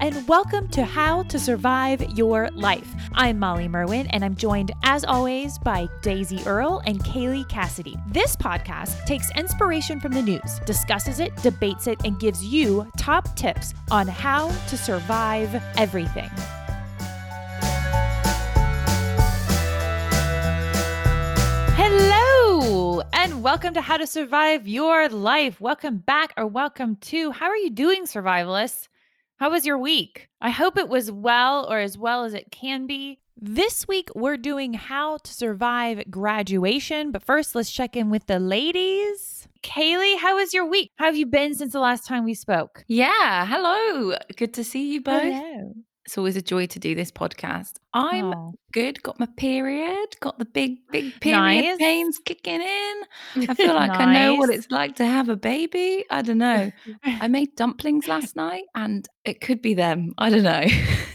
and welcome to How to Survive Your Life. I'm Molly Merwin, and I'm joined, as always, by Daisy Earle and Kaylee Cassidy. This podcast takes inspiration from the news, discusses it, debates it, and gives you top tips on how to survive everything. Hello, and welcome to How to Survive Your Life. Welcome back, or welcome to. How are you doing, survivalists? How was your week? I hope it was well or as well as it can be. This week, we're doing how to survive graduation. But first, let's check in with the ladies. Kaylee, how was your week? How have you been since the last time we spoke? Yeah, hello. Good to see you both. Hello. It's always a joy to do this podcast. I'm Oh. good. Got my period. Got the big, big period Nice. pains kicking in. I feel like I know what it's like to have a baby. I don't know. I made dumplings last night and it could be them. I don't know.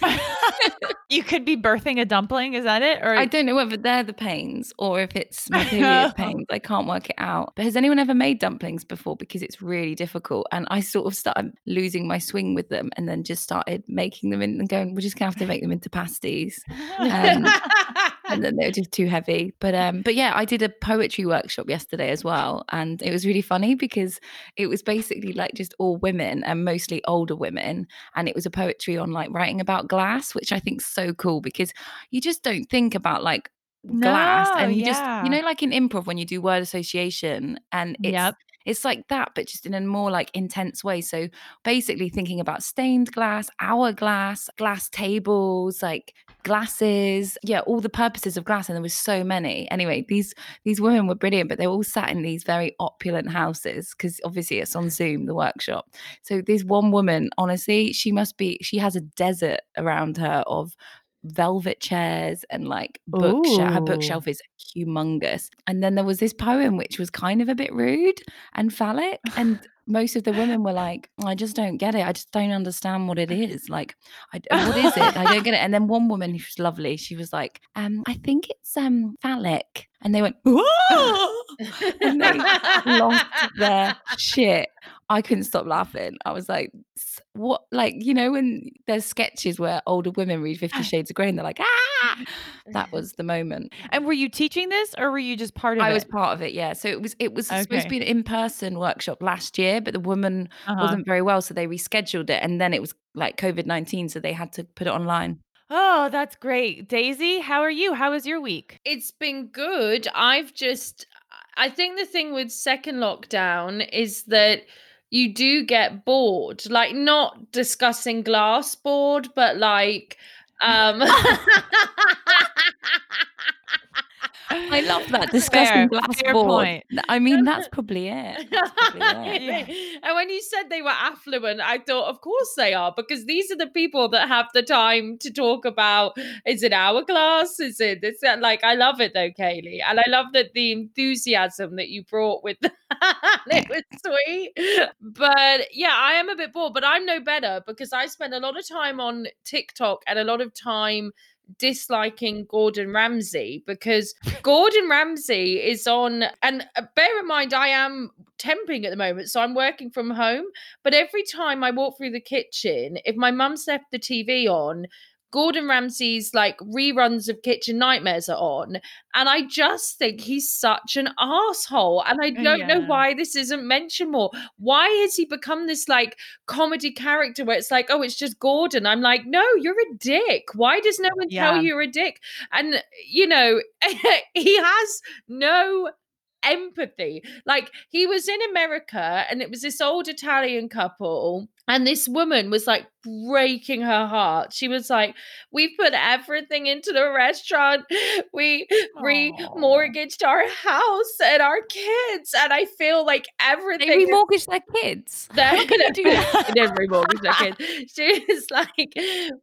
you could be birthing a dumpling. Is that it? Or I don't know whether they're the pains or if it's my period pains. I can't work it out. But has anyone ever made dumplings before? Because it's really difficult. And I sort of started losing my swing with them and then just started making them in and going, we're just gonna have to make them into pasties. Um, and then they were just too heavy. But um, but yeah, I did a poetry workshop yesterday as well, and it was really funny because it was basically like just all women and mostly older women, and it was a poetry on like writing about glass, which I think is so cool because you just don't think about like glass No, and you just you know like in improv when you do word association and it's Yep. it's like that but just in a more like intense way so basically thinking about stained glass hourglass glass tables like glasses. Yeah all the purposes of glass and there was so many. Anyway these these women were brilliant but they all sat in these very opulent houses because obviously it's on zoom the workshop. So this one woman honestly she must be she has a desert around her of velvet chairs and like bookshelf her bookshelf is humongous. And then there was this poem which was kind of a bit rude and phallic and most of the women were like i just don't get it. I just don't understand what it is. Like I, what is it? I don't get it. And then one woman who was lovely she was like um i think it's um phallic. And they went "Whoa!" and they lost their shit I couldn't stop laughing. I was like, what? Like, you know, when there's sketches where older women read Fifty Shades of Grey and they're like, ah, that was the moment. And were you teaching this or were you just part of I it? I was part of it, yeah. So it was it was supposed to be an in-person workshop last year, but the woman Uh-huh. wasn't very well, so they rescheduled it, and then it was like COVID nineteen, so they had to put it online. Oh, that's great. Daisy, how are you? How was your week? It's been good. I've just I think the thing with second lockdown is that you do get bored. Like not discussing glass board, but like um I love that discussing Fair, glass board. point. I mean, that's probably it. That's probably it. and when you said they were affluent, I thought, of course they are, because these are the people that have the time to talk about is it hourglass? Is it this? Like, I love it though, Kaylee. And I love that the enthusiasm that you brought with that. it was sweet. But yeah, I am a bit bored, but I'm no better because I spend a lot of time on TikTok and a lot of time disliking Gordon Ramsay because Gordon Ramsay is on, and uh, bear in mind, I am temping at the moment, so I'm working from home. But every time I walk through the kitchen, if my mum's left the TV on, Gordon Ramsay's like reruns of Kitchen Nightmares are on, and I just think he's such an asshole. And I uh, don't know why this isn't mentioned more. Why has he become this like comedy character where it's like, oh, it's just Gordon? I'm like, no, you're a dick. Why does no one Yeah. tell you you're a dick? And you know, he has no empathy. Like he was in America and it was this old Italian couple. And this woman was like breaking her heart. She was like, We put everything into the restaurant. We remortgaged our house and our kids. And I feel like everything. They is- remortgage their kids. they're gonna do that? They remortgage their kids. She was like,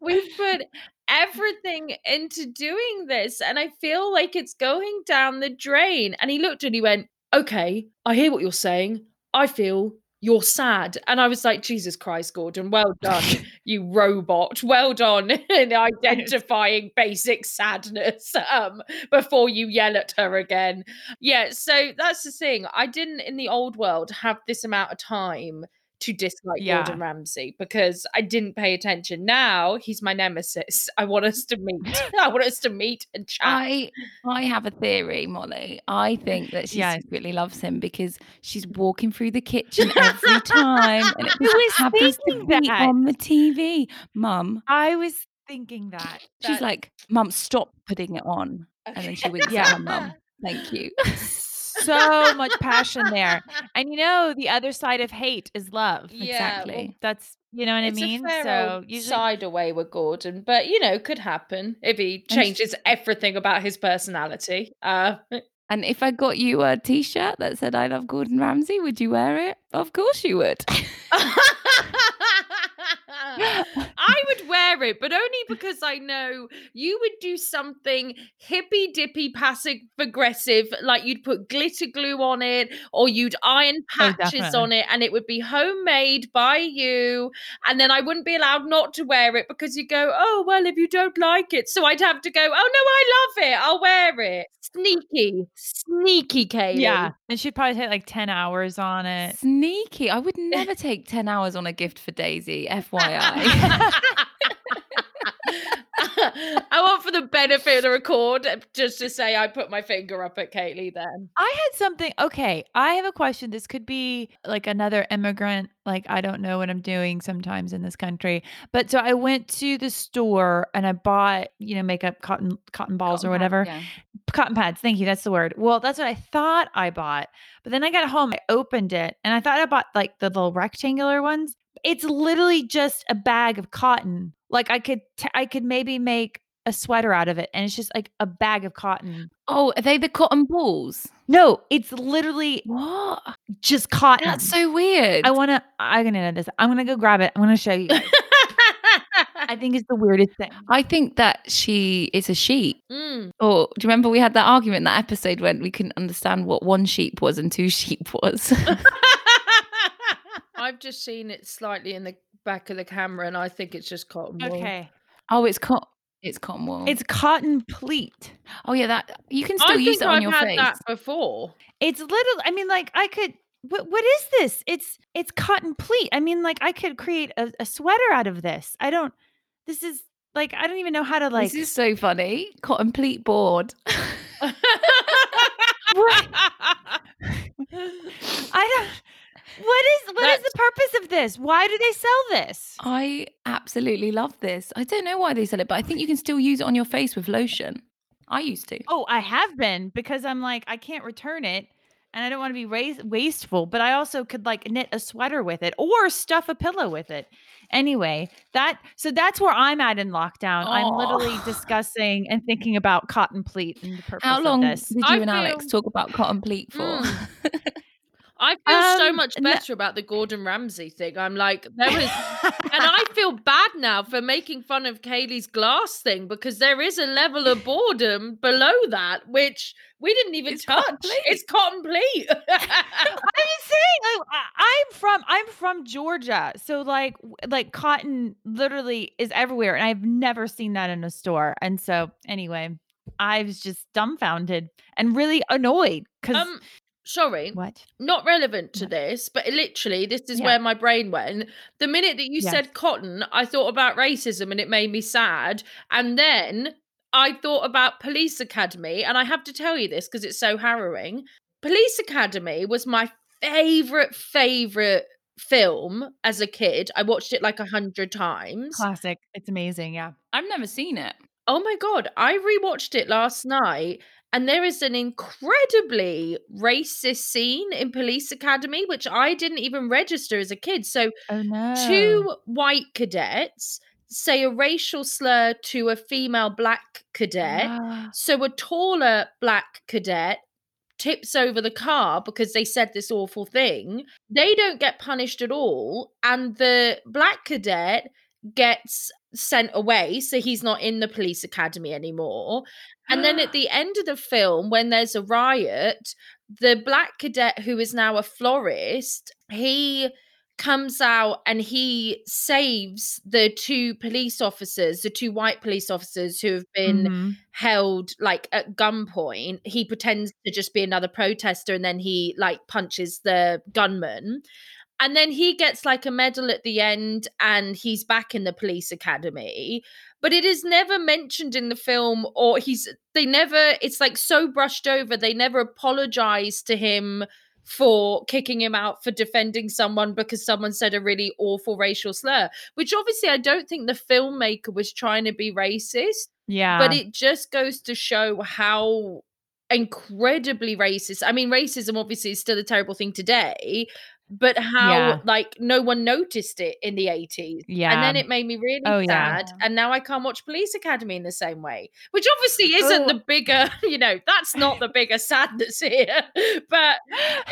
we put everything into doing this, and I feel like it's going down the drain. And he looked and he went, Okay, I hear what you're saying. I feel you're sad. And I was like, Jesus Christ, Gordon, well done, you robot. Well done in identifying basic sadness um, before you yell at her again. Yeah, so that's the thing. I didn't in the old world have this amount of time to dislike Yeah. Gordon Ramsay because I didn't pay attention. Now he's my nemesis. I want us to meet. I want us to meet and chat. I I have a theory, Molly. I think that she Yes. secretly loves him because she's walking through the kitchen every time, and it just happens to be that. on the TV. Mum, I was thinking that. she's like, "Mum, stop putting it on," and then she winks Yeah. at her mum. Thank you. So much passion there. And you know, the other side of hate is love. Yeah, exactly. well, That's you know what it's I mean? a so old usually side away with Gordon, but you know, could happen if he And changes everything about his personality. Uh, And if I got you a T-shirt that said "I love Gordon Ramsay," would you wear it? Of course you would. I would wear it, but only because I know you would do something hippy dippy, passive aggressive, like you'd put glitter glue on it or you'd iron Oh, patches definitely. on it and it would be homemade by you. And then I wouldn't be allowed not to wear it because you go, oh, well, if you don't like it. So I'd have to go, oh, no, I love it. I'll wear it. Sneaky, sneaky, Kaylee. Yeah. And she'd probably take like 10 hours on it. Sneaky. I would never take 10 hours on a gift for Daisy, FYI. I want for the benefit of the record just to say I put my finger up at Kaylee then. I had something. Okay, I have a question. This could be like another immigrant. Like I don't know what I'm doing sometimes in this country. But so I went to the store and I bought, you know, makeup cotton cotton balls or Cotton pad, whatever. yeah. Cotton pads. Thank you. That's the word. Well, that's what I thought I bought. But then I got home, I opened it, and I thought I bought like the little rectangular ones. It's literally just a bag of cotton. Like I could t- I could maybe make a sweater out of it and it's just like a bag of cotton. Oh, are they the cotton balls? No, it's literally What? just cotton. That's so weird. I want to. I'm gonna edit this. I'm gonna go grab it. I'm gonna show you. Guys. I think it's the weirdest thing. I think that she is a sheep. Mm. Or do you remember we had that argument in that episode when we couldn't understand what one sheep was and two sheep was? I've just seen it slightly in the back of the camera and I think it's just cotton wool. Okay, oh, it's cotton. It's cotton wool. it's cotton pleat. oh yeah, that you can I still use think it on I've your had face. that before. It's little. I mean, like I could. What what is this? It's it's cotton pleat. I mean, like I could create a, a sweater out of this. I don't. This is like I don't even know how to like. this is so funny. Cotton bored. What? I don't. What is what is the purpose of this? Why do they sell this? I absolutely love this. I don't know why they sell it, but I think you can still use it on your face with lotion. I used to. Oh, I have been because I'm like I can't return it and I don't want to be ras- wasteful, but I also could like knit a sweater with it or stuff a pillow with it. Anyway, that so that's where I'm at in lockdown. I'm literally discussing and thinking about cotton pleat and the purpose How long of did you I and Alex talk about cotton pleat for? Mm. I feel so Um, much no- better about the Gordon Ramsay thing. I'm like, there is, and I feel bad now for making fun of Kaylee's glass thing because there is a level of boredom below that which we didn't even It's touch. pleat. It's complete. I'm saying, like, I'm from I'm from Georgia, so like like cotton literally is everywhere, and I've never seen that in a store. And so anyway, I was just dumbfounded and really annoyed because um, sorry, what? not relevant to What? this, but literally, this is Yeah. where my brain went. The minute that you Yes. said cotton, I thought about racism and it made me sad. And then I thought about Police Academy. And I have to tell you this because it's so harrowing. Police Academy was my favorite, favorite film as a kid. I watched it like a hundred times. Classic. It's amazing. Yeah. I've never seen it. Oh my God. I rewatched it last night. And there is an incredibly racist scene in Police Academy, which I didn't even register as a kid. So, Oh no. two white cadets say a racial slur to a female black cadet. Ah. So, a taller black cadet tips over the car because they said this awful thing. They don't get punished at all. And the black cadet gets sent away. So, he's not in the police academy anymore. And then at the end of the film, when there's a riot, the black cadet who is now a florist, he comes out and he saves the two police officers, the two white police officers who have been Mhm. held like at gunpoint. He pretends to just be another protester and then he like punches the gunman. and then he gets like a medal at the end and he's back in the police academy but it is never mentioned in the film or he's they never it's like so brushed over they never apologize to him for kicking him out for defending someone because someone said a really awful racial slur which obviously i don't think the filmmaker was trying to be racist Yeah. but it just goes to show how incredibly racist i mean racism obviously is still a terrible thing today but how Yeah. like no one noticed it in the 80s yeah. and then it made me really Oh, yeah. sad and now i can't watch police academy in the same way which obviously isn't Oh. the bigger you know that's not the bigger sadness here but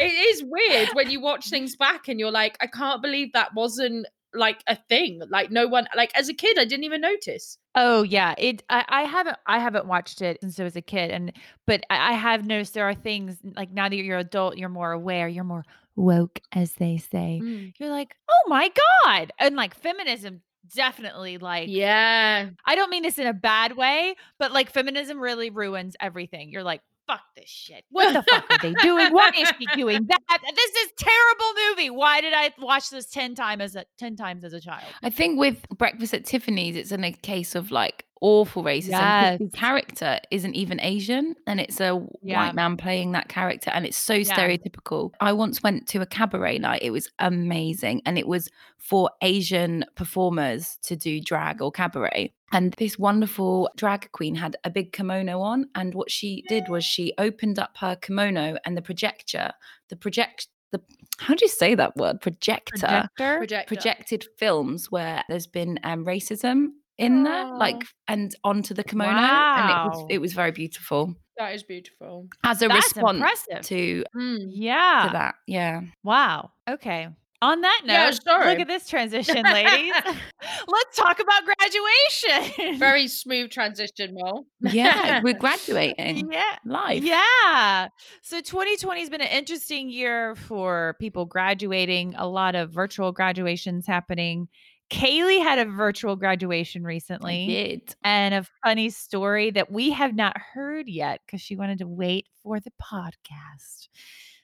it is weird when you watch things back and you're like i can't believe that wasn't like a thing like no one like as a kid i didn't even notice Oh yeah, it. I, I haven't. I haven't watched it since I was a kid, and but I, I have noticed there are things like now that you're adult, you're more aware, you're more woke, as they say. Mm. You're like, oh my god, and like feminism definitely like. yeah I don't mean this in a bad way, but like feminism really ruins everything. You're like, fuck this shit. What the fuck are they doing? Why is she doing that? This is terrible movie. Why did I watch this ten times as a ten times as a child? I think with Breakfast at Tiffany's, it's in a case of like awful racism. The Yes. character isn't even Asian, and it's a Yeah. white man playing that character, and it's so Yeah. stereotypical. I once went to a cabaret night. It was amazing, and it was for Asian performers to do drag or cabaret. And this wonderful drag queen had a big kimono on, and what she did was she opened up her kimono, and the projector, the project, the how do you say that word? Projector Projector. projector projected films where there's been um, racism in there, like Oh. and onto the kimono, and it was it was very beautiful that is beautiful as a That's response impressive. to Mm. Yeah. to that. Yeah, Wow. Okay. On that note, Yeah, sure. look at this transition, ladies. Let's talk about graduation. very smooth transition Mo. yeah, we're graduating yeah. live. Yeah. So 2020 has been an interesting year for people graduating, a lot of virtual graduations happening. Kaylee had a virtual graduation I recently did. and a funny story that we have not heard yet because she wanted to wait for the podcast.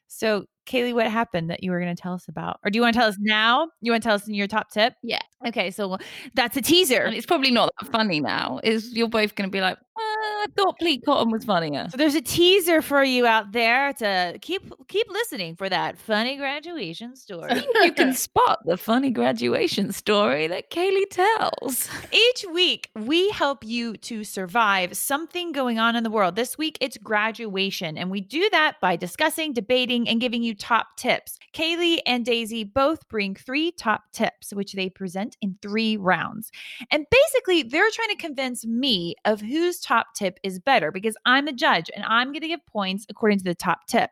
So, Kaylee, what happened that you were going to tell us about? Or do you want to tell us now? You want to tell us in your top tip? Yeah. Okay. So, that's a teaser. And it's probably not that funny now. Is you're both going to be like, "Uh, I thought Pleat Cotton was funnier. So there's a teaser for you out there to keep keep listening for that funny graduation story. you can spot the funny graduation story that Kaylee tells. Each week, we help you to survive something going on in the world. This week, it's graduation, and we do that by discussing, debating, and giving you top tips. Kaylee and Daisy both bring three top tips, which they present in three rounds. And basically, they're trying to convince me of whose top tip is better because I'm the judge and I'm going to give points according to the top tip.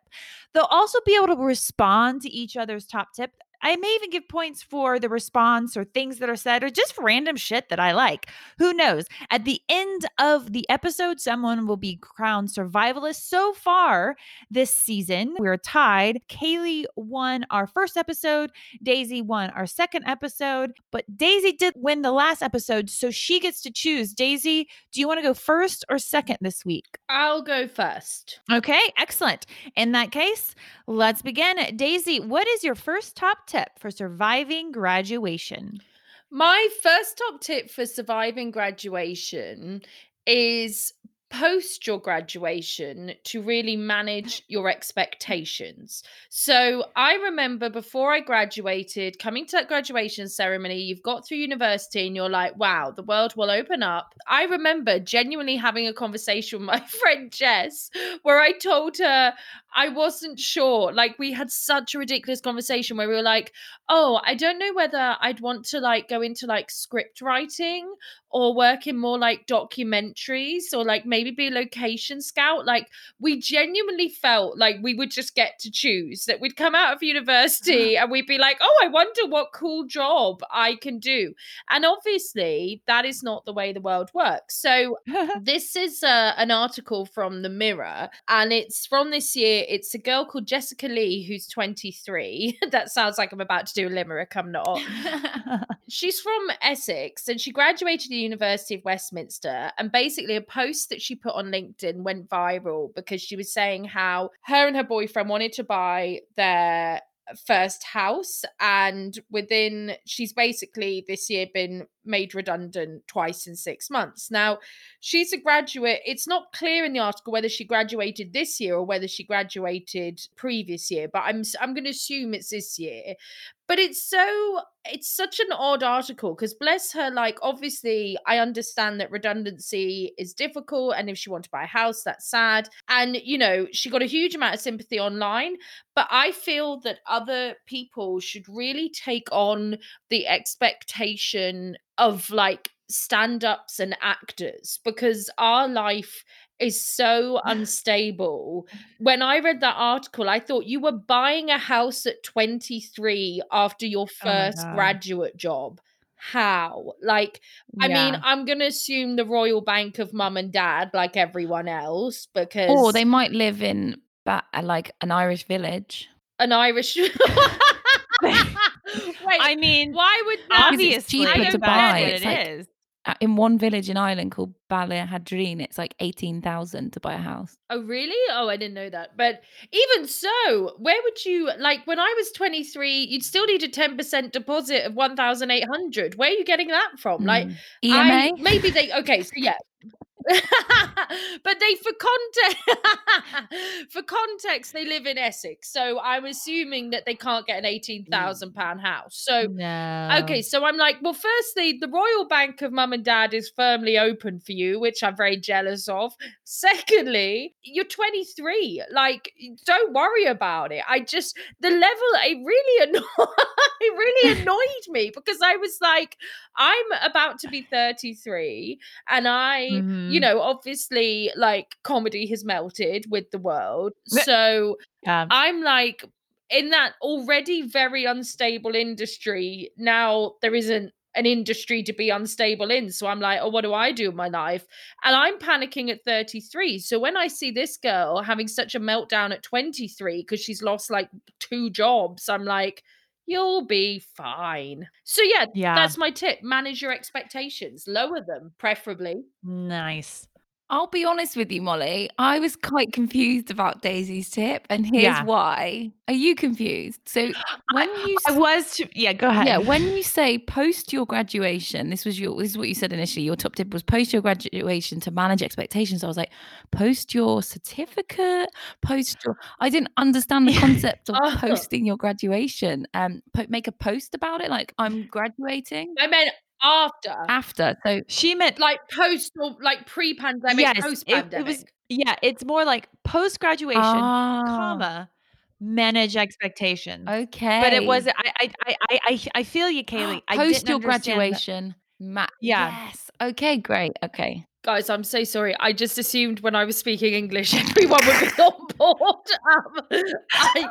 They'll also be able to respond to each other's top tip. I may even give points for the response or things that are said or just random shit that I like. Who knows? At the end of the episode, someone will be crowned survivalist. So far this season, we're tied. Kaylee won our first episode, Daisy won our second episode, but Daisy did win the last episode, so she gets to choose. Daisy, do you want to go first or second this week? I'll go first. Okay, excellent. In that case, let's begin. Daisy, what is your first top tip for surviving graduation? My first top tip for surviving graduation is post your graduation to really manage your expectations. So I remember before I graduated, coming to that graduation ceremony, you've got through university and you're like, wow, the world will open up. I remember genuinely having a conversation with my friend Jess where I told her I wasn't sure. Like we had such a ridiculous conversation where we were like, oh, I don't know whether I'd want to like go into like script writing or work in more like documentaries or like maybe be a location scout. Like we genuinely felt like we would just get to choose that we'd come out of university and we'd be like, oh, I wonder what cool job I can do. And obviously, that is not the way the world works. So this is uh, an article from the Mirror, and it's from this year. It's a girl called Jessica Lee who's 23. that sounds like I'm about to do a limerick. I'm not. She's from Essex, and she graduated the University of Westminster. And basically, a post that she put on LinkedIn went viral because she was saying how her and her boyfriend wanted to buy their first house and within she's basically this year been made redundant twice in 6 months. Now, she's a graduate. It's not clear in the article whether she graduated this year or whether she graduated previous year, but I'm I'm going to assume it's this year. But it's so it's such an odd article because bless her like obviously I understand that redundancy is difficult and if she wants to buy a house that's sad and you know she got a huge amount of sympathy online but I feel that other people should really take on the expectation of like stand ups and actors because our life is so unstable. When I read that article, I thought you were buying a house at 23 after your Oh first God. graduate job. How? Like, I mean, I'm going to assume the Royal Bank of Mum and Dad, like everyone else, because Or they might live in ba- like an Irish village. an Irish. Wait, I mean, why would that obviously, cheaper I to don't get buy. it, It's it like- is. Uh, In one village in Ireland called Ballaghaderreen, it's like eighteen thousand to buy a house. Oh, really? Oh, I didn't know that. But even so, where would you like when I was 23, you'd still need a 10% deposit of 1,800. Where are you getting that from? Like, Mm. I, maybe they, okay, so yeah. but they for context for context they live in Essex so I'm assuming that they can't get an mm. 18,000 pound house so no. Okay, so I'm like, well, firstly, the Royal Bank of Mum and Dad is firmly open for you, which I'm very jealous of. Secondly, you're 23. Like, don't worry about it. I just the level it really annoyed it really annoyed me because I was like, I'm about to be 33, and I, mm-hmm. You Mhm. know, obviously, like comedy has melted with the world, so. Yeah. I'm like, in that already very unstable industry, now there isn't an industry to be unstable in. So I'm like, oh, what do I do in my life? And I'm panicking at 33. So when I see this girl having such a meltdown at 23 because she's lost like two jobs, I'm like, you'll be fine. So yeah, Yeah. that's my tip. Manage your expectations, lower them, preferably. nice. I'll be honest with you, Molly. I was quite confused about Daisy's tip, and here's Yeah. why. Are you confused? So when you I s- was. To, yeah. Go ahead. yeah, when you say post your graduation, this was your this is what you said initially. Your top tip was post your graduation to manage expectations. I was like, post your certificate, post your. I didn't understand the concept of Oh. posting your graduation. Um, po- make a post about it, like I'm graduating I meant after, after. So she meant like post or like pre-pandemic, yes. It, post-pandemic. it was. Yeah. It's more like post graduation, Ah, comma manage expectations. okay, But it was. I. I. I. I. I, feel you, Kaylee. I post didn't your graduation. Ma- Yeah. Yes. Okay. Great. Okay. Guys, I'm so sorry. I just assumed when I was speaking English, everyone would be on board. Um, I,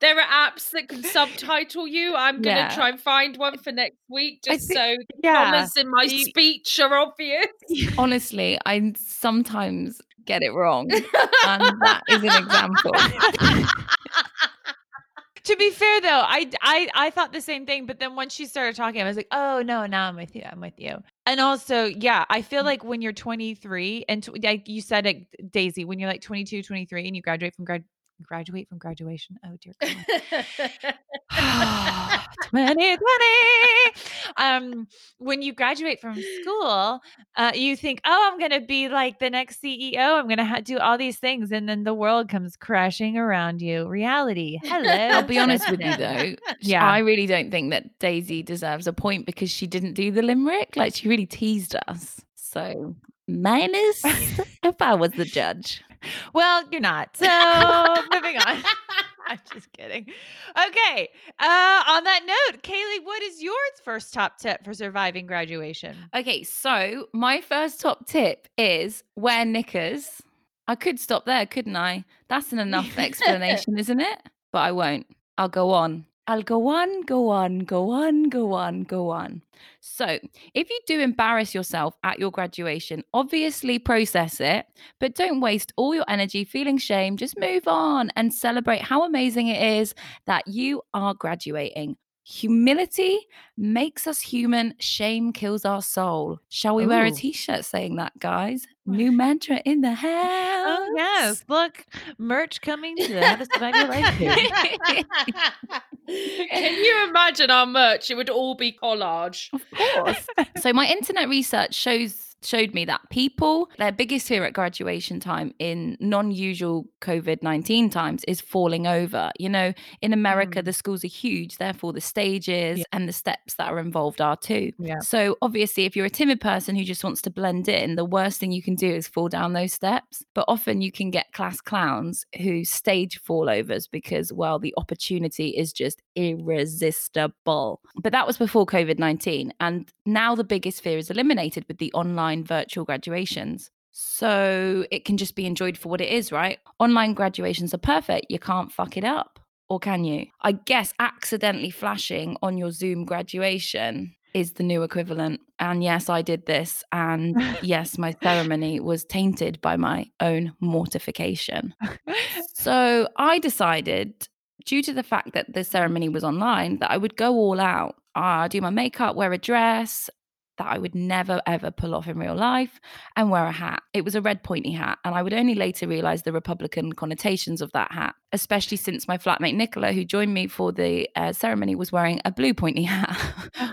there are apps that can subtitle you. I'm going to Yeah. try and find one for next week, just think- so the Yeah. commas in my You- speech are obvious. Honestly, I sometimes get it wrong, and that is an example. To be fair though, I, I I thought the same thing, but then once she started talking, I was like, oh no, now I'm with you. I'm with you. And also, yeah, I feel mm. like when you're 23 and tw- like you said it, Daisy, when you're like 22, 23 and you graduate from grad graduate from graduation. Oh dear God. 2020. Um, when you graduate from school, uh, you think, oh, I'm going to be like the next CEO. I'm going to ha- do all these things. And then the world comes crashing around you. Reality. Hello. I'll be honest with you though. Yeah. I really don't think that Daisy deserves a point because she didn't do the limerick. Like she really teased us. So minus if I was the judge. Well, you're not. So moving on. I'm just kidding. Okay. Uh, on that note, Kaylee, what is your first top tip for surviving graduation? Okay, so my first top tip is wear knickers. I could stop there, couldn't I? That's an enough explanation, isn't it? But I won't. I'll go on. I'll go on, go on, go on, go on, go on. So, if you do embarrass yourself at your graduation, obviously process it, but don't waste all your energy feeling shame. Just move on and celebrate how amazing it is that you are graduating. Humility makes us human, shame kills our soul. Shall we wear a t-shirt saying that, guys? New mantra in the house. Oh yes, look, merch coming to Survive Your Life. Can you imagine our merch? It would all be collage. Of course. so my internet research shows showed me that people their biggest fear at graduation time in non-usual covid-19 times is falling over you know in america Mm. the schools are huge therefore the stages Yeah. and the steps that are involved are too Yeah. so obviously if you're a timid person who just wants to blend in the worst thing you can do is fall down those steps but often you can get class clowns who stage fallovers because well the opportunity is just irresistible but that was before covid-19 and now the biggest fear is eliminated with the online virtual graduations. So it can just be enjoyed for what it is right? Online graduations are perfect. You can't fuck it up. Or can you? I guess accidentally flashing on your zoom graduation is the new equivalent. And yes i did this. And yes my ceremony was tainted by my own mortification. So I decided, due to the fact that the ceremony was online, that I would go all out. Uh, do my makeup, wear a dress that I would never ever pull off in real life, and wear a hat. It was a red pointy hat, and I would only later realize the Republican connotations of that hat, especially since my flatmate Nicola, who joined me for the uh, ceremony, was wearing a blue pointy hat,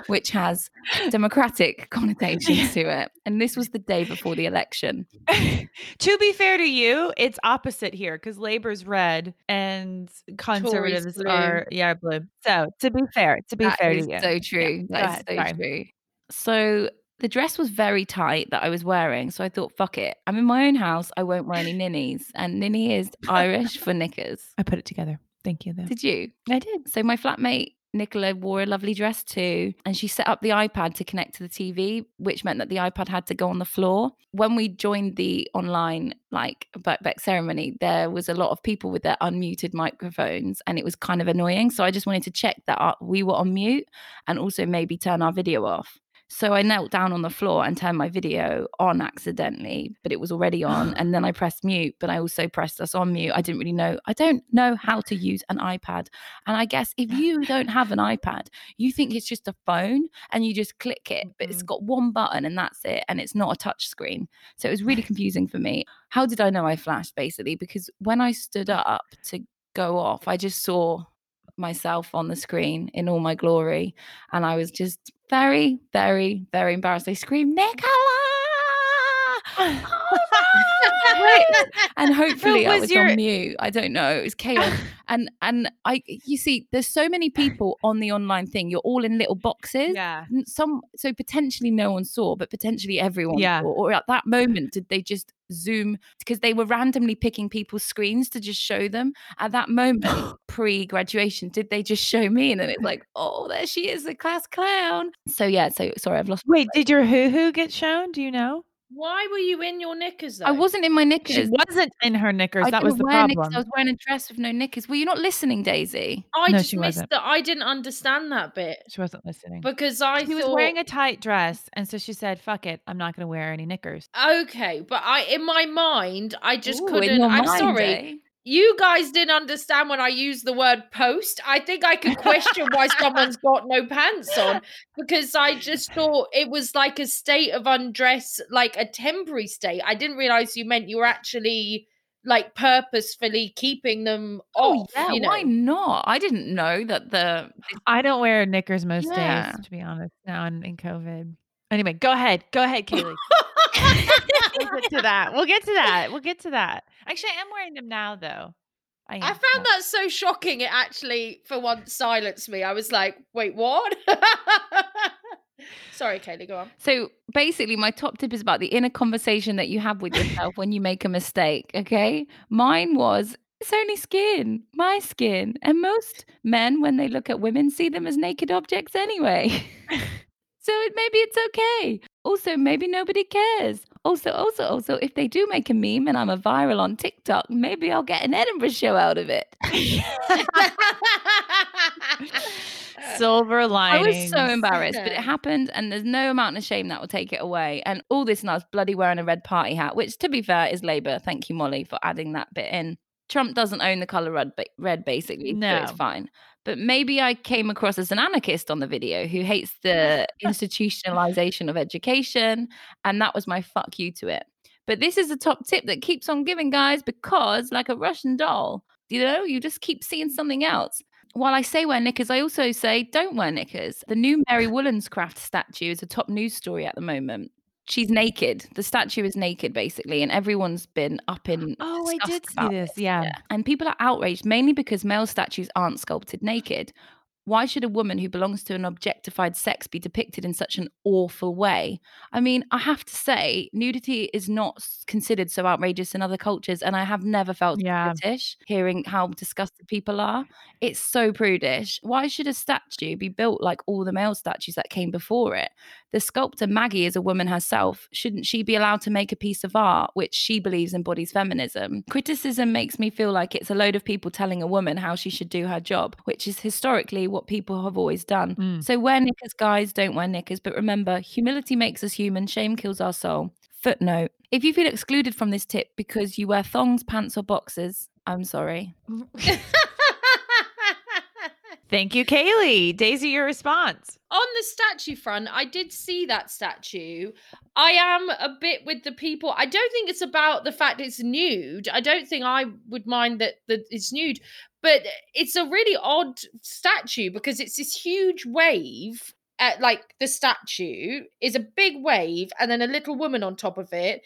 which has democratic connotations to it. And this was the day before the election. to be fair to you, it's opposite here because Labor's red and conservatives are yeah blue. So to be fair, to be That fair to you, so true. go That is so sorry. true. So the dress was very tight that I was wearing. So I thought, fuck it. I'm in my own house. I won't wear any ninnies. And ninny is Irish for knickers. I put it together. Thank you though. Did you? I did. So my flatmate Nicola wore a lovely dress too, and she set up the iPad to connect to the TV, which meant that the iPad had to go on the floor. When we joined the online like back back ceremony, there was a lot of people with their unmuted microphones, and it was kind of annoying. So I just wanted to check that uh, we were on mute, and also maybe turn our video off. So I knelt down on the floor and turned my video on accidentally, but it was already on. And then I pressed mute, but I also pressed us on mute. I didn't really know. I don't know how to use an iPad. And I guess if you don't have an iPad, you think it's just a phone and you just click it, but it's mm-hmm. got one button and that's it. And it's not a touch screen. So it was really confusing for me. How did I know I flashed basically? Because when I stood up to go off, I just saw myself on the screen in all my glory. And I was just very, very, very embarrassed. They scream, Nicola! Oh, and hopefully I was was your- on mute. I don't know. It was chaos. and and I you see, there's so many people on the online thing. You're all in little boxes. Yeah. Some so potentially no one saw, but potentially everyone Yeah. saw. Or at that moment, did they just zoom because they were randomly picking people's screens to just show them at that moment pre-graduation? Did they just show me? And then it's like, oh, there she is, the class clown. So yeah, so sorry, I've lost. Wait, did your hoo hoo get shown? Do you know? Why were you in your knickers though? I wasn't in my knickers. She knickers. wasn't in her knickers. I that was the wear knickers, problem. I was wearing a dress with no knickers. Were you not listening, Daisy? I No, just she missed wasn't. that. I didn't understand that bit She wasn't listening. because I she was wearing a tight dress, and so she said, "Fuck it, I'm not going to wear any knickers." okay, but I in my mind I just Ooh, couldn't. your I'm mind, sorry. eh? You guys didn't understand when I used the word post. I think I could question why someone's got no pants on because I just thought it was like a state of undress, like a temporary state. I didn't realize you meant you were actually like purposefully keeping them Oh yeah, you know? why not? I didn't know that the I don't wear knickers most Yeah. days, to be honest. Now in, in COVID. Anyway, go ahead. Go ahead, Kaylee. we'll get to that. We'll get to that. We'll get to that. Actually, I am wearing them now, though. I, I found that so shocking. It actually, for once, silenced me. I was like, "Wait, what?" Sorry, Kaylee, go on. So basically, my top tip is about the inner conversation that you have with yourself when you make a mistake. Okay. Mine was it's only skin, my skin. And most men, when they look at women, see them as naked objects anyway. so it, maybe it's okay. Also, maybe nobody cares. Also, also, also, if they do make a meme and I'm a viral on TikTok, maybe I'll get an Edinburgh show out of it. Silver lining. I was so embarrassed, but it happened, and there's no amount of shame that will take it away. And all this, and I was bloody wearing a red party hat, which, to be fair, is Labour. Thank you, Molly, for adding that bit in. Trump doesn't own the color red, red basically, no. so it's fine. But maybe I came across as an anarchist on the video who hates the institutionalization of education, and that was my fuck you to it. But this is a top tip that keeps on giving, guys, because like a Russian doll, you know, you just keep seeing something else. While I say wear knickers, I also say don't wear knickers. The new Mary Wollstonecraft statue is a top news story at the moment. She's naked. The statue is naked, basically, and everyone's been up in. Oh, I did see this. Yeah. yeah. And people are outraged mainly because male statues aren't sculpted naked. Why should a woman who belongs to an objectified sex be depicted in such an awful way? I mean, I have to say, nudity is not considered so outrageous in other cultures, and I have never felt yeah. British hearing how disgusted people are. It's so prudish. Why should a statue be built like all the male statues that came before it? The sculptor Maggi is a woman herself. Shouldn't she be allowed to make a piece of art which she believes embodies feminism? Criticism makes me feel like it's a load of people telling a woman how she should do her job, which is historically what people have always done. Mm. So wear knickers, guys, don't wear knickers. But remember, humility makes us human, shame kills our soul. Footnote If you feel excluded from this tip because you wear thongs, pants, or boxes, I'm sorry. Thank you, Kaylee. Daisy, your response. On the statue front, I did see that statue. I am a bit with the people. I don't think it's about the fact it's nude. I don't think I would mind that, that it's nude, but it's a really odd statue because it's this huge wave. At, like the statue is a big wave and then a little woman on top of it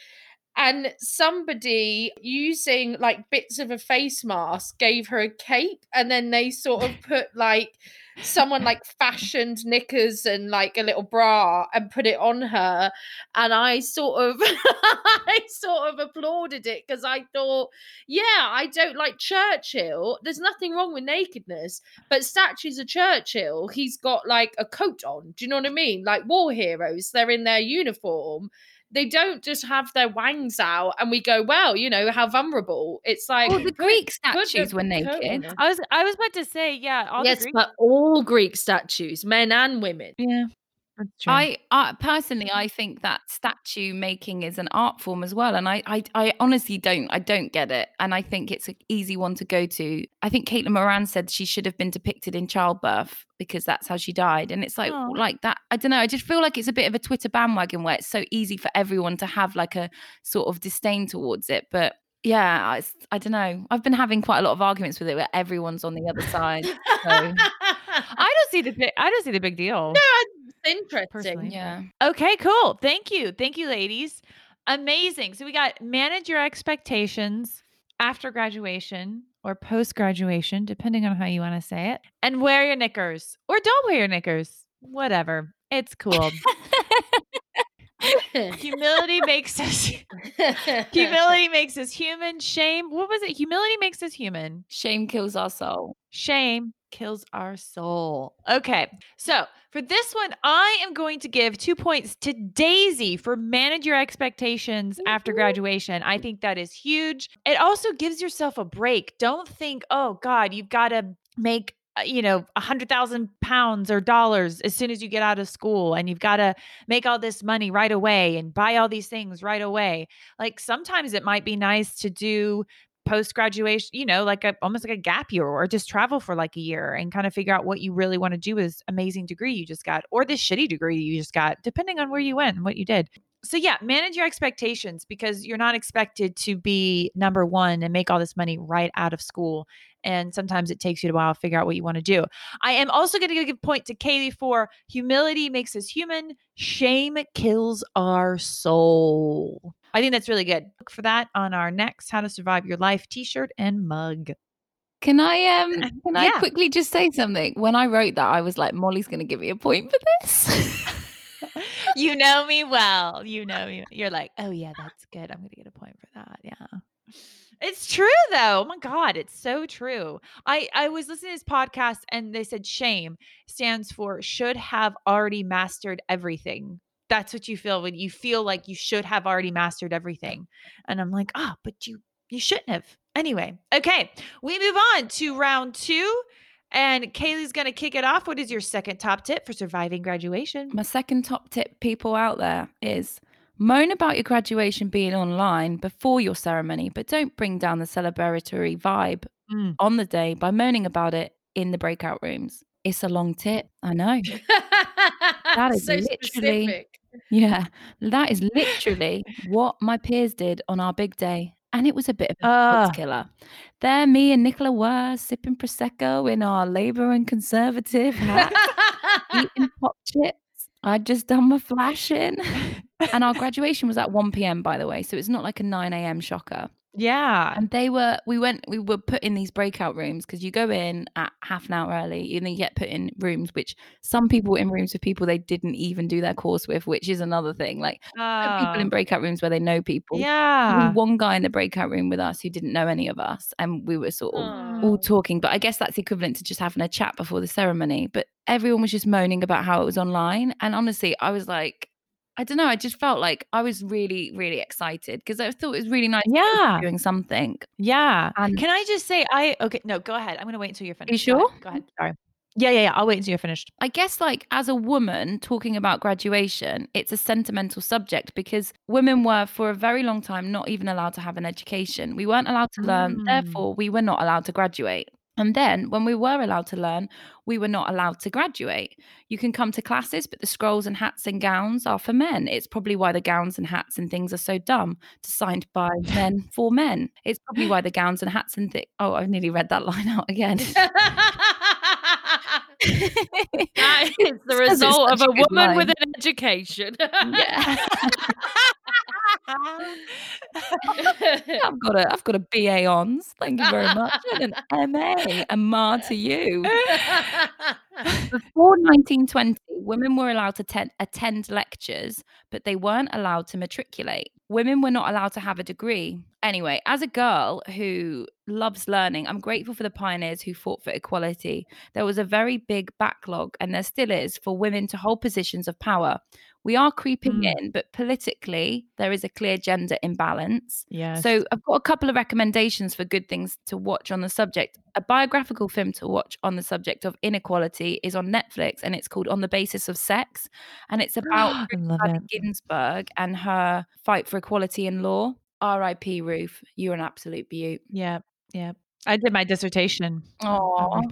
and somebody using like bits of a face mask gave her a cape and then they sort of put like someone like fashioned knickers and like a little bra and put it on her and i sort of i sort of applauded it because i thought yeah i don't like churchill. There's nothing wrong with nakedness but statues of churchill he's got like a coat on do you know what i mean? Like war heroes they're in their uniform they don't just have their wangs out and we go, well, you know, how vulnerable. It's like well, the Greek statues were naked. I was I was about to say, yeah, yes, Greek- but all Greek statues, men and women. Yeah. I, I personally, I think that statue making is an art form as well, and I, I, I honestly don't, I don't get it, and I think it's an easy one to go to. I think Caitlin Moran said she should have been depicted in childbirth because that's how she died, and it's like, oh. like that. I don't know. I just feel like it's a bit of a Twitter bandwagon where it's so easy for everyone to have like a sort of disdain towards it, but yeah, I, I don't know. I've been having quite a lot of arguments with it where everyone's on the other side. So. I don't see the big, I don't see the big deal. No, interesting. Personally. Yeah. Okay, cool. Thank you. Thank you, ladies. Amazing. So we got manage your expectations after graduation or post graduation, depending on how you want to say it, and wear your knickers or don't wear your knickers. Whatever. It's cool. humility makes us humility makes us human shame what was it humility makes us human shame kills our soul shame kills our soul. Okay, so for this one, I am going to give two points to Daisy for manage your expectations after mm-hmm. graduation. I think that is huge. It also gives yourself a break. Don't think, oh God, you've got to make Uh, you know a hundred thousand pounds or dollars as soon as you get out of school and you've got to make all this money right away and buy all these things right away like sometimes it might be nice to do post graduation, you know, like a almost like a gap year or just travel for like a year and kind of figure out what you really want to do with amazing degree you just got or this shitty degree you just got, depending on where you went and what you did. So yeah, manage your expectations because you're not expected to be number one and make all this money right out of school. And sometimes it takes you a while to figure out what you want to do. I am also going to give a point to Kaylee for humility makes us human. Shame kills our soul. I think that's really good. Look for that on our next How to Survive Your Life t-shirt and mug. Can I um can I quickly just say something? When I wrote that, I was like, Molly's gonna give me a point for this. you know me well. You know me. You're like, oh yeah, that's good. I'm gonna get a point for that. Yeah. It's true though. Oh my god, it's so true. I I was listening to this podcast and they said shame stands for should have already mastered everything that's what you feel when you feel like you should have already mastered everything. And I'm like, oh, but you you shouldn't have. Anyway, okay, we move on to round two. And Kaylee's going to kick it off. What is your second top tip for surviving graduation? My second top tip, people out there, is Moan about your graduation being online before your ceremony, but don't bring down the celebratory vibe Mm. on the day by moaning about it in the breakout rooms. It's a long tip. I know. That is so literally- specific. Yeah, that is literally what my peers did on our big day. And it was a bit of a thought ah. killer. There, me and Nicola were sipping Prosecco in our Labour and Conservative hats, eating pop chips. I'd just done my flashing. and our graduation was at 1 p.m., by the way. So it's not like a 9 a.m. shocker. Yeah. And they were, we went, we were put in these breakout rooms because you go in at half an hour early and then you get put in rooms, which some people in rooms with people they didn't even do their course with, which is another thing. Like put people in Oh. breakout rooms where they know people. Yeah. one guy in the breakout room with us who didn't know any of us, and we were sort of all Oh. talking. But I guess that's equivalent to just having a chat before the ceremony. But everyone was just moaning about how it was online, and honestly, I was like, I don't know. I just felt like I was really, really excited because I thought it was really nice. that I was Yeah. doing something. Yeah. And- Can I just say I okay, no, go ahead. I'm gonna wait until you're finished. You sure? ahead. Go ahead. Sorry. Yeah, yeah, yeah. I'll wait until you're finished. I guess, like, as a woman talking about graduation, it's a sentimental subject because women were, for a very long time, not even allowed to have an education. We weren't allowed to learn, Mm. therefore, we were not allowed to graduate. And then, when we were allowed to learn, we were not allowed to graduate. You can come to classes, but the scrolls and hats and gowns are for men. It's probably why the gowns and hats and things are so dumb, designed by men for men. It's probably why the gowns and hats and things. Oh, I've nearly read that line out again. That is the result of a woman with an education. yeah. Um, I've got a I've got a BA ons. Thank you very much. And an MA. And ma to you. Before 1920, women were allowed to ten- attend lectures, but they weren't allowed to matriculate. Women were not allowed to have a degree. Anyway, as a girl who loves learning, I'm grateful for the pioneers who fought for equality. There was a very big backlog, and there still is, for women to hold positions of power. We are creeping Mm. in, but politically, there is a clear gender imbalance. Yeah. So I've got a couple of recommendations for good things to watch on the subject. A biographical film to watch on the subject of inequality is on Netflix and it's called On the Basis of Sex. And it's about it. Ginsburg and her fight for equality in law. R.I.P. Ruth. You're an absolute beaut. Yeah. Yeah. I did my dissertation. on-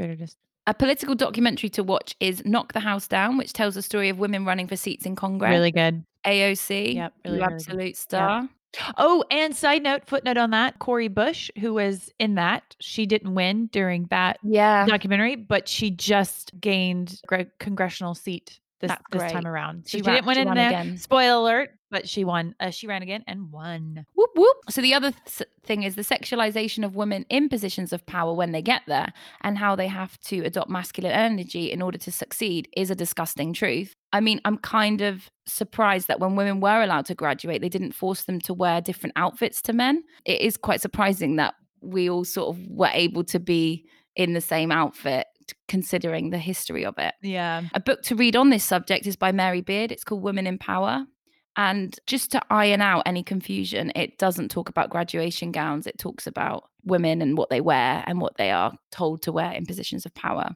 on Aw. Ruth Bader Gis- A political documentary to watch is Knock the House Down, which tells the story of women running for seats in Congress. Really good. AOC, Yep, really, you really good. absolute star. Oh, and side note, footnote on that, Cori Bush, who was in that, she didn't win during that Yeah. documentary, but she just gained a congressional seat this, That's this time around. She she, ran- didn't win in there. again. Spoiler alert, but she won. Uh, she ran again and won. Whoop whoop. So the other th- thing is the sexualization of women in positions of power when they get there and how they have to adopt masculine energy in order to succeed is a disgusting truth. I mean, I'm kind of surprised that when women were allowed to graduate, they didn't force them to wear different outfits to men. It is quite surprising that we all sort of were able to be in the same outfit considering the history of it. Yeah. A book to read on this subject is by Mary Beard. It's called Women in Power. And just to iron out any confusion, it doesn't talk about graduation gowns. It talks about women and what they wear and what they are told to wear in positions of power.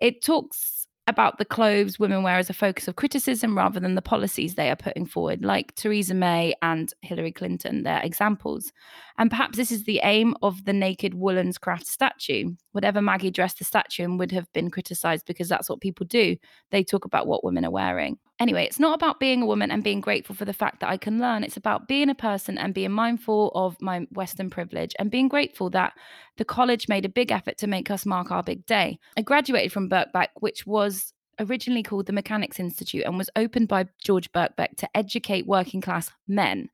It talks about the clothes women wear as a focus of criticism rather than the policies they are putting forward, like Theresa May and Hillary Clinton, they're examples. And perhaps this is the aim of the naked Wollstonecraft statue. Whatever Maggi dressed the statue in would have been criticized because that's what people do. They talk about what women are wearing. Anyway, it's not about being a woman and being grateful for the fact that I can learn. It's about being a person and being mindful of my Western privilege and being grateful that the college made a big effort to make us mark our big day. I graduated from Birkbeck, which was originally called the Mechanics Institute and was opened by George Birkbeck to educate working class men.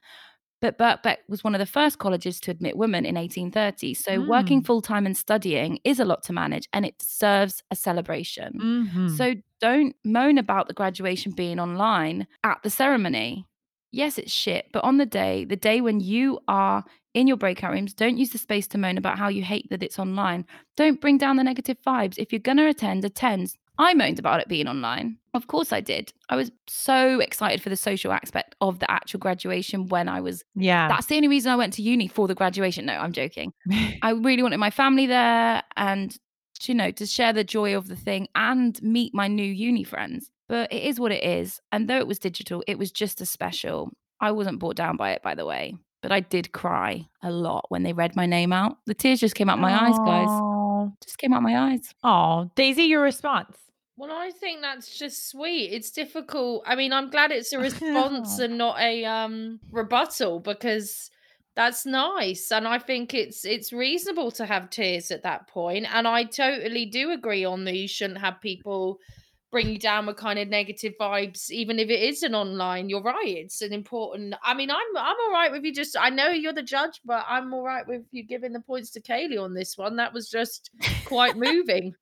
But Birkbeck was one of the first colleges to admit women in 1830. So working Mm. full time and studying is a lot to manage and it deserves a celebration. Mhm. So don't moan about the graduation being online at the ceremony. Yes, it's shit, but on the day, the day when you are in your breakout rooms, don't use the space to moan about how you hate that it's online. Don't bring down the negative vibes. If you're going to attend, attend. I moaned about it being online. Of course I did. I was so excited for the social aspect of the actual graduation when I was yeah. that's the only reason I went to uni for the graduation. No, I'm joking. I really wanted my family there and, you know, to share the joy of the thing and meet my new uni friends. But it is what it is. And though it was digital, it was just as special. I wasn't brought down by it, by the way, but I did cry a lot when they read my name out. The tears just came out my eyes, guys. Just came out my eyes. Oh, Daisy, your response. Well, I think that's just sweet. It's difficult. I mean, I'm glad it's a response and not a um rebuttal because that's nice and I think it's it's reasonable to have tears at that point. and I totally do agree on that you shouldn't have people bring you down with kind of negative vibes even if it is an online you're right it's an important I mean I'm I'm all right with you just I know you're the judge but I'm all right with you giving the points to Kaylee on this one that was just quite moving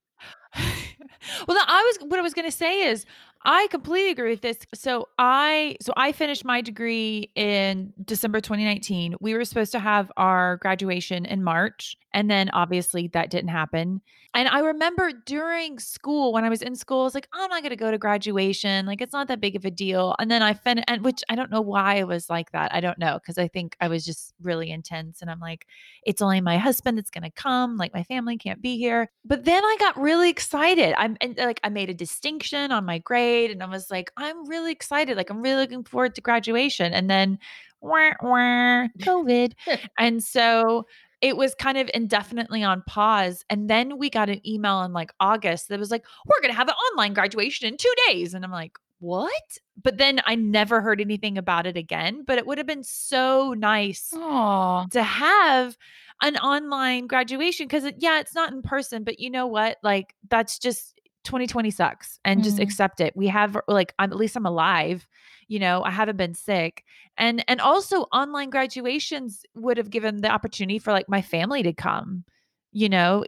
well, I was what I was going to say is I completely agree with this. So I so I finished my degree in December 2019. We were supposed to have our graduation in March, and then obviously that didn't happen. And I remember during school when I was in school, I was like, I'm not going to go to graduation. Like it's not that big of a deal. And then I finished, and which I don't know why I was like that. I don't know because I think I was just really intense, and I'm like, it's only my husband that's going to come. Like my family can't be here. But then I got really excited. I'm and, like I made a distinction on my grade, and I was like, I'm really excited. Like I'm really looking forward to graduation. And then, wah, wah, COVID, and so it was kind of indefinitely on pause. And then we got an email in like August that was like, we're going to have an online graduation in two days. And I'm like, what? But then I never heard anything about it again. But it would have been so nice Aw. to have an online graduation because, yeah, it's not in person, but you know what? Like, that's just 2020 sucks and just Mhm. accept it. We have, like, I'm, at least I'm alive. You know, I haven't been sick. And and also online graduations would have given the opportunity for like my family to come, you know,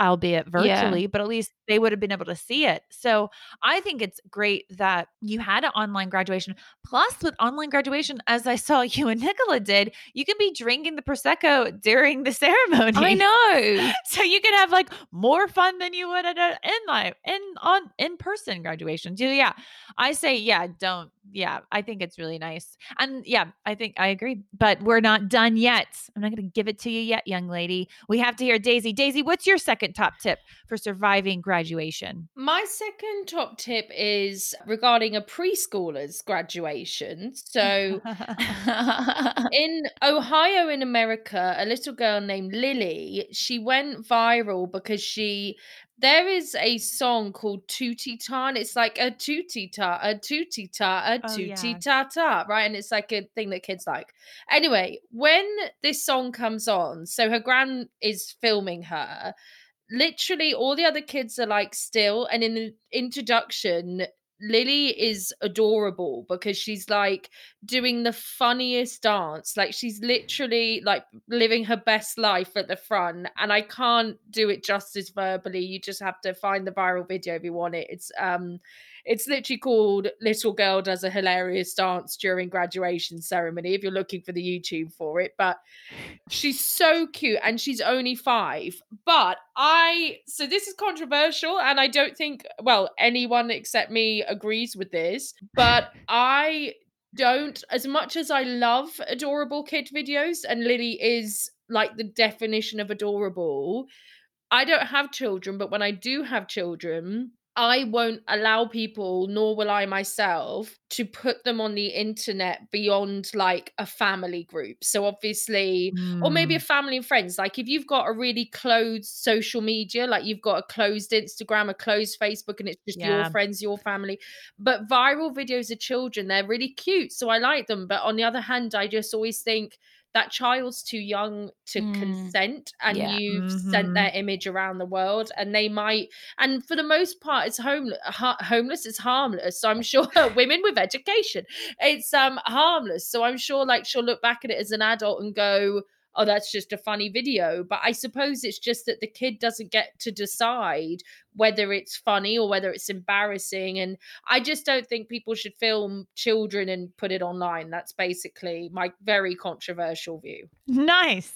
albeit virtually, but at least they would have been able to see it. So I think it's great that you had an online graduation. Plus, with online graduation, as I saw you and Nicola did, you can be drinking the prosecco during the ceremony. I know. so you can have like more fun than you would at an in life in on in person graduation. So yeah, I say yeah, don't yeah, I think it's really nice. And yeah, I think I agree. But we're not done yet. I'm not going to give it to you yet, young lady. We have to hear Daisy. Daisy, what's your second top tip for surviving graduation? My second top tip is regarding a preschooler's graduation. So in Ohio in America, a little girl named Lily, she went viral because she there is a song called Tootie Ta, and it's like a tootie ta, a tootie ta, a Oh, tootie yeah. ta ta, right? And it's like a thing that kids like. Anyway, when this song comes on, so her gran is filming her, literally all the other kids are like still, and in the introduction, Lily is adorable because she's like doing the funniest dance. Like she's literally like living her best life at the front. And I can't do it justice verbally. You just have to find the viral video if you want it. It's um it's literally called Little Girl Does a Hilarious Dance During Graduation Ceremony if you're looking for the YouTube for it. But she's so cute and she's only five. But I so this is controversial, and I don't think well anyone except me agrees with this, but I don't as much as I love adorable kid videos, and Lily is like the definition of adorable. I don't have children, but when I do have children, I won't allow people, nor will I myself, to put them on the internet beyond like a family group. So, obviously, or maybe a Mm, family and friends. Like, if you've got a really closed social media, like you've got a closed Instagram, a closed Facebook, and it's just your friends, your family. But viral videos of children, they're really cute. So, I like them. But on the other hand, I just always think, that child's too young to Mm, consent and yeah. you've sent Mhm. their image around the world and they might and for the most part it's home, ha- homeless it's harmless so i'm sure women with education it's um harmless so i'm sure like she'll look back at it as an adult and go oh that's just a funny video but i suppose it's just that the kid doesn't get to decide whether it's funny or whether it's embarrassing and i just don't think people should film children and put it online that's basically my very controversial view Nice.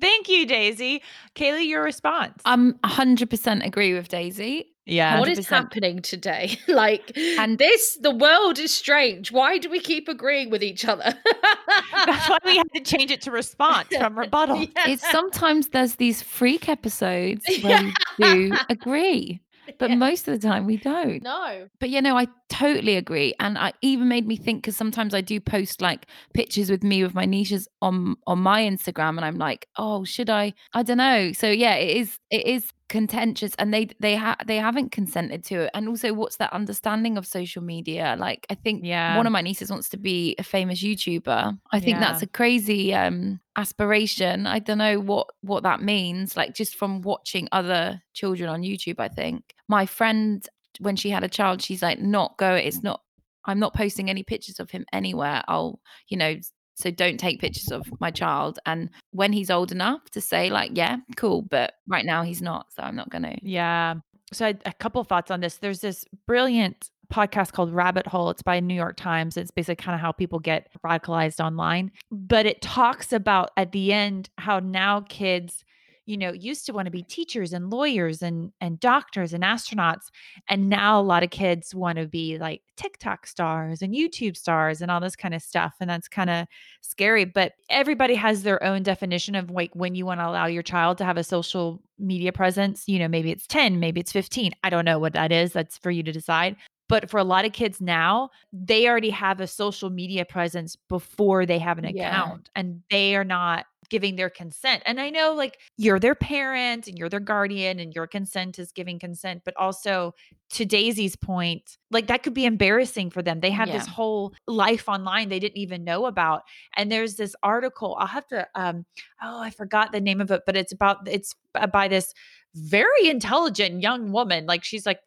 Thank you, Daisy. Kaylee, your response. I'm 100% agree with Daisy. Yeah. what is 100%. happening today like and And- this the world is strange why do we keep agreeing with each other That's why we had to change it to response from rebuttal. Yeah. It's sometimes there's these freak episodes where we do agree. but Yeah. most of the time we don't. No. But you know, I totally agree. And I even made me think because sometimes I do post like pictures with me with my niches on on my Instagram and I'm like, oh, should I? I don't know. So yeah, it is it is contentious and they they ha- they haven't consented to it. And also what's that understanding of social media? Like I think Yeah. one of my nieces wants to be a famous YouTuber. I think that's a crazy um aspiration. I don't know what what that means. Like just from watching other children on YouTube, I think. My friend when she had a child, she's like, not go, it's not, I'm not posting any pictures of him anywhere. I'll, you know, so don't take pictures of my child. And when he's old enough to say, like, yeah, cool, but right now he's not. So I'm not to. Yeah. So a couple thoughts on this. There's this brilliant podcast called Rabbit Hole. It's by New York Times. It's basically kind of how people get radicalized online. But it talks about at the end how now kids, you know, used to want to be teachers and lawyers and and doctors and astronauts. And now a lot of kids want to be like TikTok stars and YouTube stars and all this kind of stuff. And that's kind of scary. But everybody has their own definition of like when you want to allow your child to have a social media presence. You know, maybe it's 10, maybe it's 15. I don't know what that is. That's for you to decide. But for a lot of kids now, they already have a social media presence before they have an Yeah. account and they are not giving their consent. And I know like you're their parent and you're their guardian and your consent is giving consent, but also to Daisy's point, like that could be embarrassing for them. They have this whole life online they didn't even know about. And there's this article, I'll have to um oh, I forgot the name of it, but it's about it's by this very intelligent young woman. Like she's like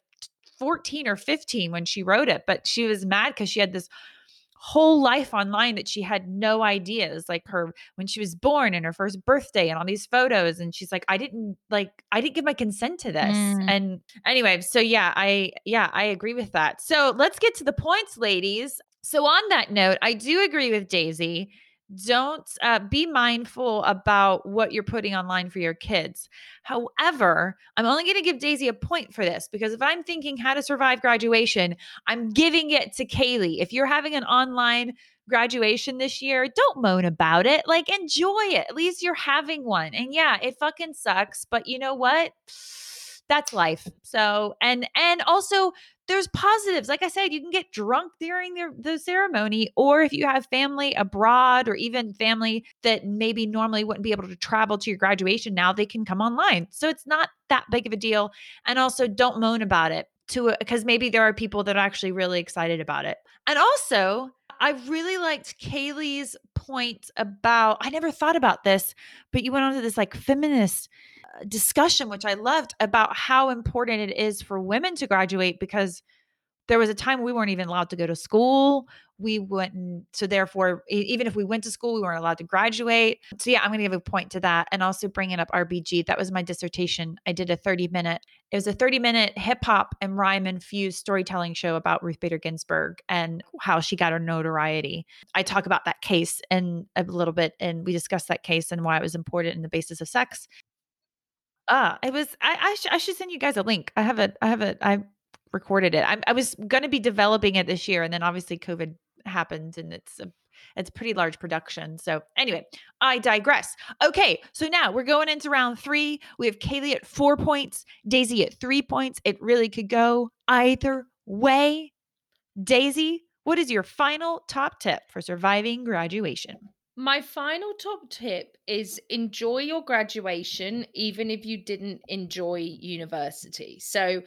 14 or 15 when she wrote it, but she was mad because she had this whole life online that she had no ideas like her when she was born and her first birthday and all these photos and she's like I didn't like I didn't give my consent to this. Mm. and anyway so yeah I yeah I agree with that. So let's get to the points ladies. So on that note I do agree with Daisy don't uh, be mindful about what you're putting online for your kids However, I'm only going to give Daisy a point for this because if I'm thinking how to survive graduation, I'm giving it to Kaylee. If you're having an online graduation this year, don't moan about it. Like, enjoy it. At least you're having one. And yeah, it fucking sucks, but you know what? That's life. So, and and also there's positives. Like I said, you can get drunk during the, the ceremony, or if you have family abroad, or even family that maybe normally wouldn't be able to travel to your graduation, now they can come online. So it's not that big of a deal. And also, don't moan about it to because maybe there are people that are actually really excited about it. And also, I really liked Kaylee's point about I never thought about this, but you went on to this like feminist discussion, which I loved about how important it is for women to graduate because there was a time we weren't even allowed to go to school. We wouldn't, so therefore, even if we went to school, we weren't allowed to graduate. So, yeah, I'm going to give a point to that and also bringing up RBG. That was my dissertation. I did a 30 minute, it was a 30 minute hip hop and rhyme infused storytelling show about Ruth Bader Ginsburg and how she got her notoriety. I talk about that case and a little bit, and we discussed that case and why it was important in the basis of sex. Ah, it was. I I, sh- I should send you guys a link. I have a. I have a. I recorded it. I, I was going to be developing it this year, and then obviously COVID happened, and it's a it's a pretty large production. So anyway, I digress. Okay, so now we're going into round three. We have Kaylee at four points, Daisy at three points. It really could go either way. Daisy, what is your final top tip for surviving graduation? My final top tip is enjoy your graduation, even if you didn't enjoy university. So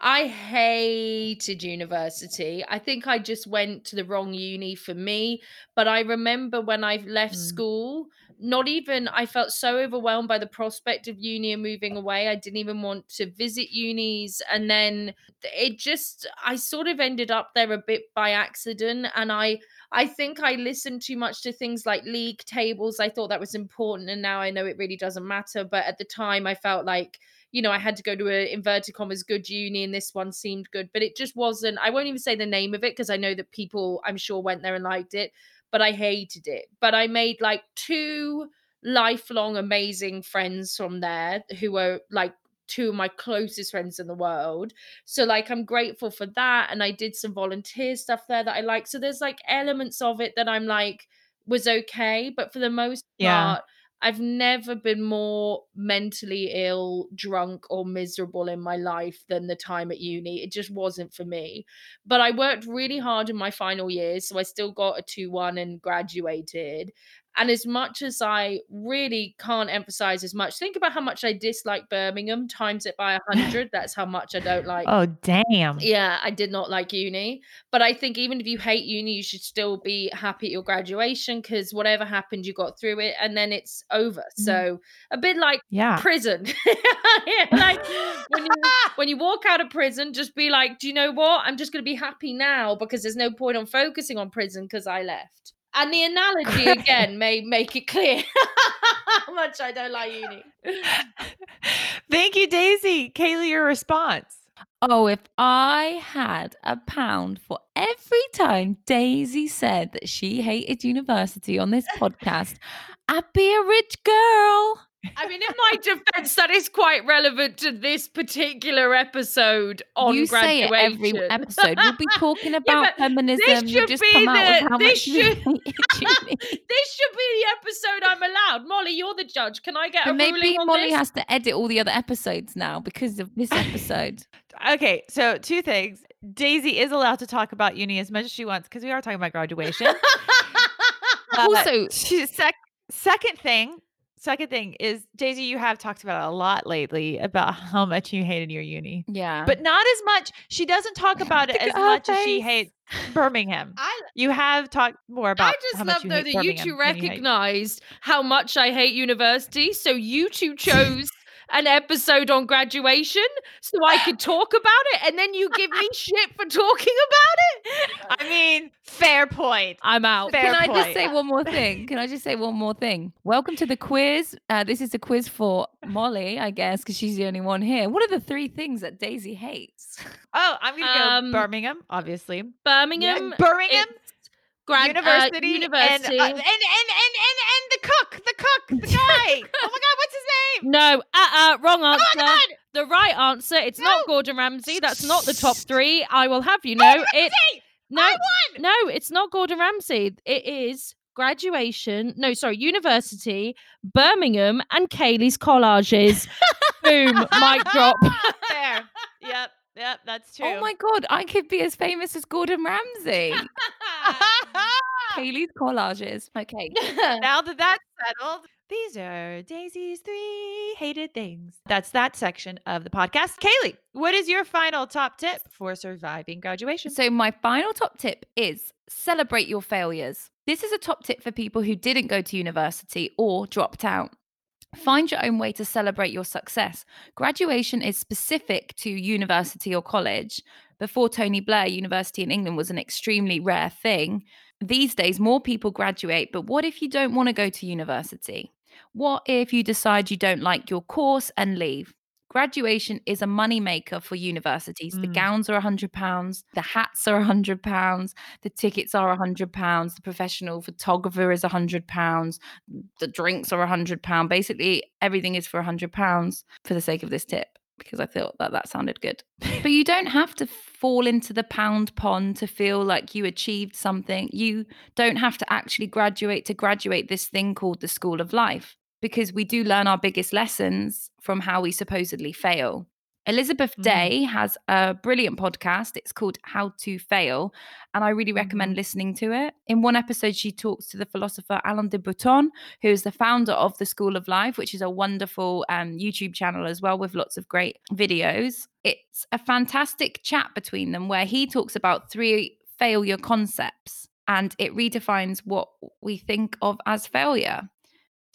I hated university. I think I just went to the wrong uni for me. But I remember when I left Mm. school, not even, I felt so overwhelmed by the prospect of uni and moving away. I didn't even want to visit unis. And then it just, I sort of ended up there a bit by accident. And I, I think I listened too much to things like league tables. I thought that was important, and now I know it really doesn't matter. But at the time, I felt like you know I had to go to a inverted commas good uni, and this one seemed good, but it just wasn't. I won't even say the name of it because I know that people I'm sure went there and liked it, but I hated it. But I made like two lifelong amazing friends from there who were like two of my closest friends in the world so like i'm grateful for that and i did some volunteer stuff there that i like so there's like elements of it that i'm like was okay but for the most Yeah. part I've never been more mentally ill, drunk, or miserable in my life than the time at uni. It just wasn't for me. But I worked really hard in my final years. So I still got a 2 1 and graduated. And as much as I really can't emphasize as much, think about how much I dislike Birmingham, times it by a hundred. That's how much I don't like. Oh, damn. Yeah, I did not like uni. But I think even if you hate uni, you should still be happy at your graduation because whatever happened, you got through it and then it's over. So mm-hmm. a bit like Yeah. prison. Yeah, like when you when you walk out of prison, just be like, do you know what? I'm just gonna be happy now because there's no point on focusing on prison because I left. And the analogy again may make it clear how much I don't like uni. Thank you, Daisy. Kaylee, your response. Oh, if I had a pound for every time Daisy said that she hated university on this podcast, I'd be a rich girl. I mean, in my defense, that is quite relevant to this particular episode on you say it graduation. every episode. We'll be talking about but feminism. You should be come out with the- this should- this should be the episode I'm allowed. Molly, you're the judge. Can I get But a maybe Molly this? has to edit all the other episodes now because of this episode. Okay, so two things. Daisy is allowed to talk about uni as much as she wants because we are talking about graduation. Uh, Also- she- sec- second thing, second thing is Daisy, you have talked about a lot lately about how much you hated your uni, Yeah. but not as much. She doesn't talk about it as much as she hates Birmingham. I, You have talked more about. It. I just love though that you two than you recognized how much I hate university. So you two chose an episode on graduation so I could talk about it, and then you give me shit for talking about it. I mean, fair point. I'm out. Fair Can I point. just say one more thing? Can I just say one more thing? Welcome to the quiz. Uh, this is a quiz for Molly, I guess, because she's the only one here. What are the three things that Daisy hates? Oh, I'm gonna go Um, Birmingham, obviously. Birmingham, Birmingham. it's grad, university, uh, university. And, uh, and, and and and and the cook, the cook, the guy. oh my god, what's his name? No, uh, uh, wrong Oh answer. my god, The right answer. It's No. not Gordon Ramsay. That's not the top three. I will have you know it. No, no, it's not Gordon Ramsay. It is graduation. No, sorry, university, Birmingham, and Kaylee's collages. Boom, mic drop. there. Yep, yep, that's oh true. Oh my god, I could be as famous as Gordon Ramsay. Kaylee's collages. Okay. now that that's settled, these are Daisy's three hated things. That's that section of the podcast. Kaylee, what is your final top tip for surviving graduation? So, my final top tip is celebrate your failures. This is a top tip for people who didn't go to university or dropped out. Find your own way to celebrate your success. Graduation is specific to university or college. Before Tony Blair, university in England was an extremely rare thing. These days, more people graduate, but what if you don't want to go to university? What if you decide you don't like your course and leave? Graduation is a moneymaker for universities. The Mm. gowns are £100, the hats are £100, the tickets are £100, the professional photographer is £100, the drinks are £100. Basically, everything is for £100 for the sake of this tip because I thought that that sounded good. but you don't have to fall into the pound pond to feel like you achieved something. You don't have to actually graduate to graduate this thing called the school of life because we do learn our biggest lessons from how we supposedly fail. Elizabeth Mhm. Day has a brilliant podcast. It's called How to Fail, and I really recommend Mhm. listening to it. In one episode, she talks to the philosopher Alain de Botton, who is the founder of the School of Life, which is a wonderful um, YouTube channel as well with lots of great videos. It's a fantastic chat between them where he talks about three failure concepts and it redefines what we think of as failure.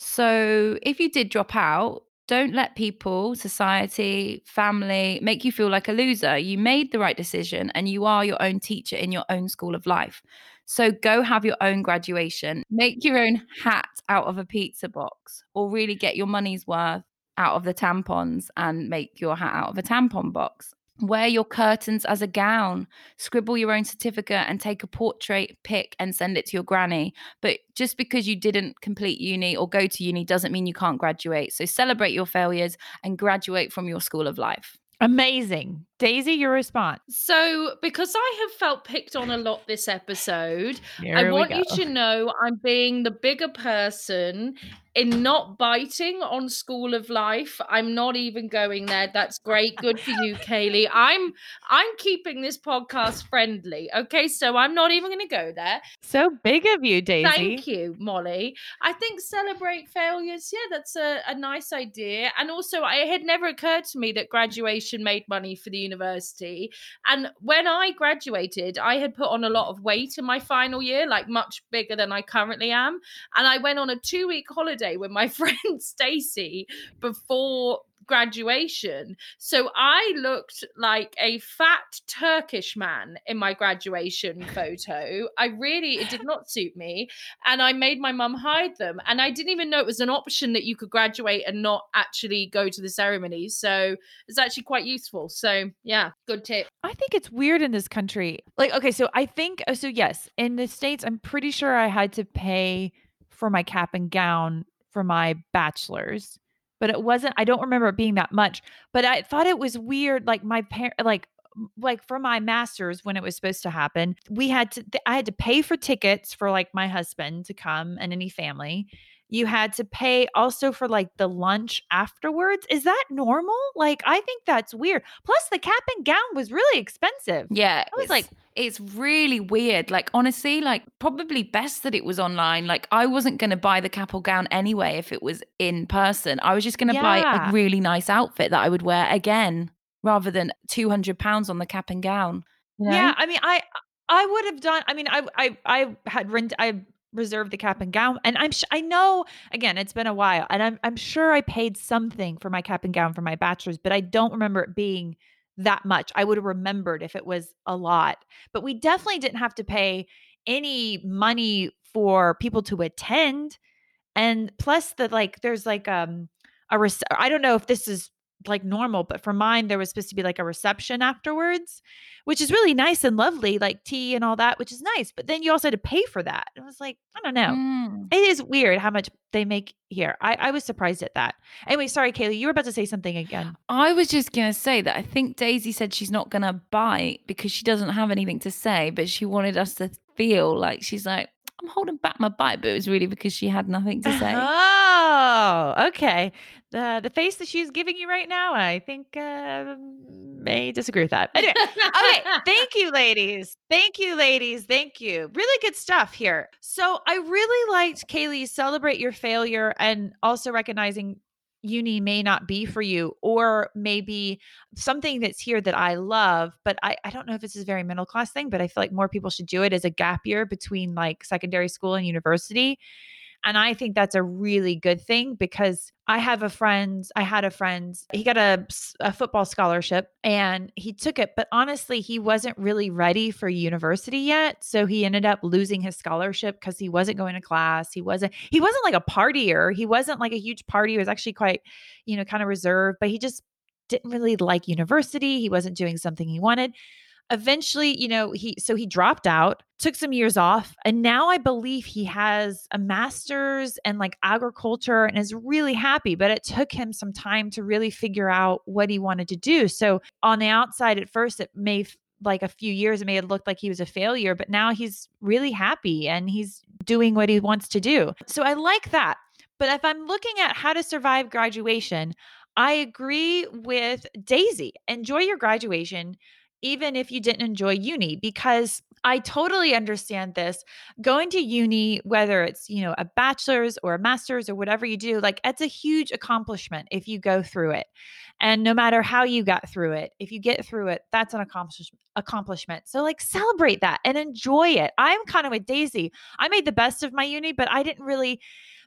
So if you did drop out, don't let people, society, family make you feel like a loser. You made the right decision and you are your own teacher in your own school of life. So go have your own graduation, make your own hat out of a pizza box, or really get your money's worth out of the tampons and make your hat out of a tampon box. Wear your curtains as a gown, scribble your own certificate and take a portrait pic and send it to your granny. But just because you didn't complete uni or go to uni doesn't mean you can't graduate. So celebrate your failures and graduate from your school of life. Amazing. Daisy, your response. So, because I have felt picked on a lot this episode, Here I want go. you to know I'm being the bigger person in not biting on School of Life. I'm not even going there. That's great. Good for you, Kaylee. I'm I'm keeping this podcast friendly. Okay, so I'm not even going to go there. So big of you, Daisy. Thank you, Molly. I think celebrate failures. Yeah, that's a, a nice idea. And also, it had never occurred to me that graduation made money for the university. And when I graduated, I had put on a lot of weight in my final year, like much bigger than I currently am. And I went on a two week holiday with my friend Stacy before graduation. So I looked like a fat Turkish man in my graduation photo. I really, it did not suit me. And I made my mum hide them. And I didn't even know it was an option that you could graduate and not actually go to the ceremony. So it's actually quite useful. So yeah, good tip. I think it's weird in this country. Like, okay, so I think, uh, so yes, in the States, I'm pretty sure I had to pay for my cap and gown for my bachelor's but it wasn't I don't remember it being that much, but I thought it was weird like my parent like like for my masters when it was supposed to happen, we had to I had to pay for tickets for like my husband to come and any family. You had to pay also for like the lunch afterwards. Is that normal? Like I think that's weird. Plus the cap and gown was really expensive. Yeah. I was like it's really weird. Like, honestly, like, probably best that it was online. Like, I wasn't going to buy the cap or gown anyway if it was in person. I was just going to yeah. buy a really nice outfit that I would wear again rather than 200 pounds on the cap and gown. You know? Yeah. I mean, I, I would have done, I mean, I, I, I had rent, I reserved the cap and gown and I'm, sh- I know again, it's been a while and I'm, I'm sure I paid something for my cap and gown for my bachelor's, but I don't remember it being that much. I would have remembered if it was a lot, but we definitely didn't have to pay any money for people to attend. And plus the like there's like um a res- I don't know if this is like normal, but for mine there was supposed to be like a reception afterwards, which is really nice and lovely, like tea and all that, which is nice. But then you also had to pay for that. It was like, I don't know. Mm. It is weird how much they make here. I, I was surprised at that. Anyway, sorry, Kaylee, you were about to say something again. I was just gonna say that I think Daisy said she's not gonna bite because she doesn't have anything to say, but she wanted us to feel like she's like, I'm holding back my bite, but it was really because she had nothing to say. Oh, okay. The the face that she's giving you right now, I think uh, may disagree with that. Anyway, okay. Thank you, ladies. Thank you, ladies. Thank you. Really good stuff here. So I really liked Kaylee celebrate your failure and also recognizing uni may not be for you or maybe something that's here that i love but I, I don't know if this is a very middle class thing but i feel like more people should do it as a gap year between like secondary school and university and I think that's a really good thing because I have a friend, I had a friend, he got a, a football scholarship and he took it, but honestly, he wasn't really ready for university yet. So he ended up losing his scholarship because he wasn't going to class. He wasn't, he wasn't like a partier. He wasn't like a huge party. He was actually quite, you know, kind of reserved, but he just didn't really like university. He wasn't doing something he wanted eventually, you know, he so he dropped out, took some years off, and now I believe he has a master's in like agriculture and is really happy, but it took him some time to really figure out what he wanted to do. So on the outside at first it may like a few years it may have looked like he was a failure, but now he's really happy and he's doing what he wants to do. So I like that. But if I'm looking at how to survive graduation, I agree with Daisy. Enjoy your graduation even if you didn't enjoy uni because I totally understand this. Going to uni, whether it's, you know, a bachelor's or a master's or whatever you do, like it's a huge accomplishment if you go through it. And no matter how you got through it, if you get through it, that's an accomplishment accomplishment. So like celebrate that and enjoy it. I'm kind of with Daisy. I made the best of my uni, but I didn't really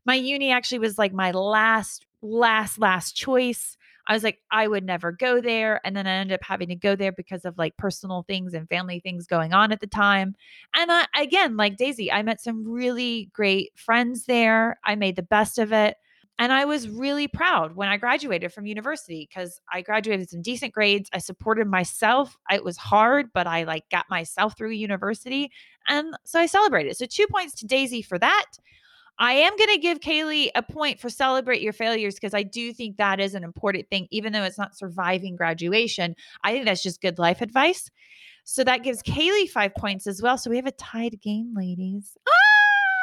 my uni actually was like my last last last choice I was like, I would never go there. And then I ended up having to go there because of like personal things and family things going on at the time. And I, again, like Daisy, I met some really great friends there. I made the best of it. And I was really proud when I graduated from university because I graduated some decent grades. I supported myself. It was hard, but I like got myself through university. And so I celebrated. So two points to Daisy for that. I am going to give Kaylee a point for celebrate your failures because I do think that is an important thing, even though it's not surviving graduation. I think that's just good life advice. So that gives Kaylee five points as well. So we have a tied game, ladies. Ah!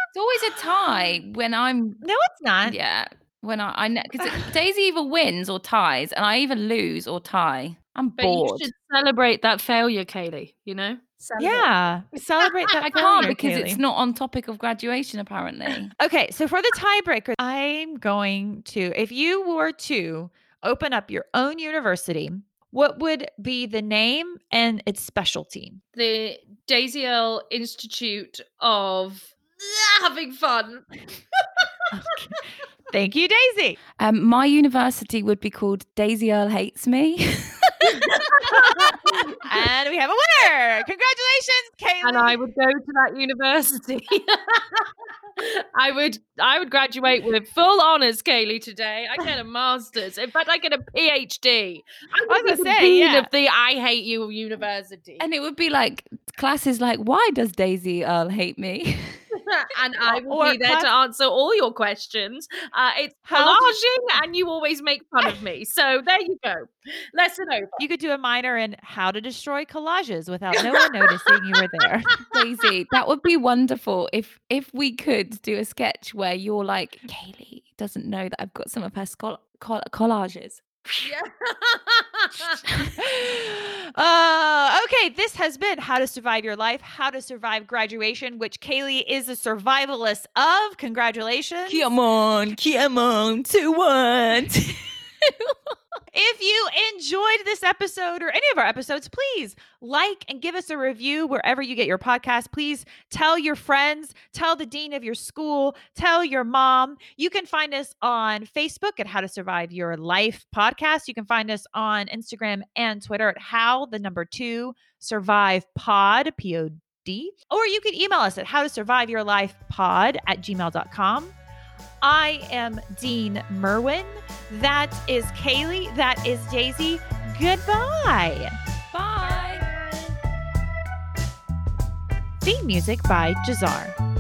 It's always a tie when I'm No, it's not. yeah. When I I because Daisy either wins or ties, and I either lose or tie. I'm But you bored. should celebrate that failure, Kaylee. You know? Celebrate. Yeah. Celebrate that I can't because Kaylee. it's not on topic of graduation apparently. Okay, so for the tiebreaker, I'm going to, if you were to open up your own university, what would be the name and its specialty? The Daisy Earl Institute of having fun. Thank you, Daisy. Um, my university would be called Daisy Earl Hates Me. and we have a winner. Congratulations, Kaylee. and I would go to that university. I would I would graduate with full honors, Kaylee. Today, I get a master's. In fact, I get a PhD. I was gonna say, dean yeah. of the I hate you university, and it would be like classes like, why does Daisy Earl hate me? and I will be there to answer all your questions. Uh, it's collaging, and you always make fun of me. So there you go. Lesson over. You could do a minor in how to destroy collages without no one noticing you were there. Daisy, that would be wonderful if if we could do a sketch where you're like, Kaylee doesn't know that I've got some of her schol- coll- collages. Yeah. uh, okay, this has been How to Survive Your Life, How to Survive Graduation, which Kaylee is a survivalist of. Congratulations. Come on, come on, two one. If you enjoyed this episode or any of our episodes, please like and give us a review wherever you get your podcast. Please tell your friends, tell the dean of your school, tell your mom. You can find us on Facebook at How to Survive Your Life podcast. You can find us on Instagram and Twitter at How the number two survive pod, P O D. Or you can email us at how to survive your life pod at gmail.com. I am Dean Merwin. That is Kaylee. That is Daisy. Goodbye. Bye. Theme music by Jazar.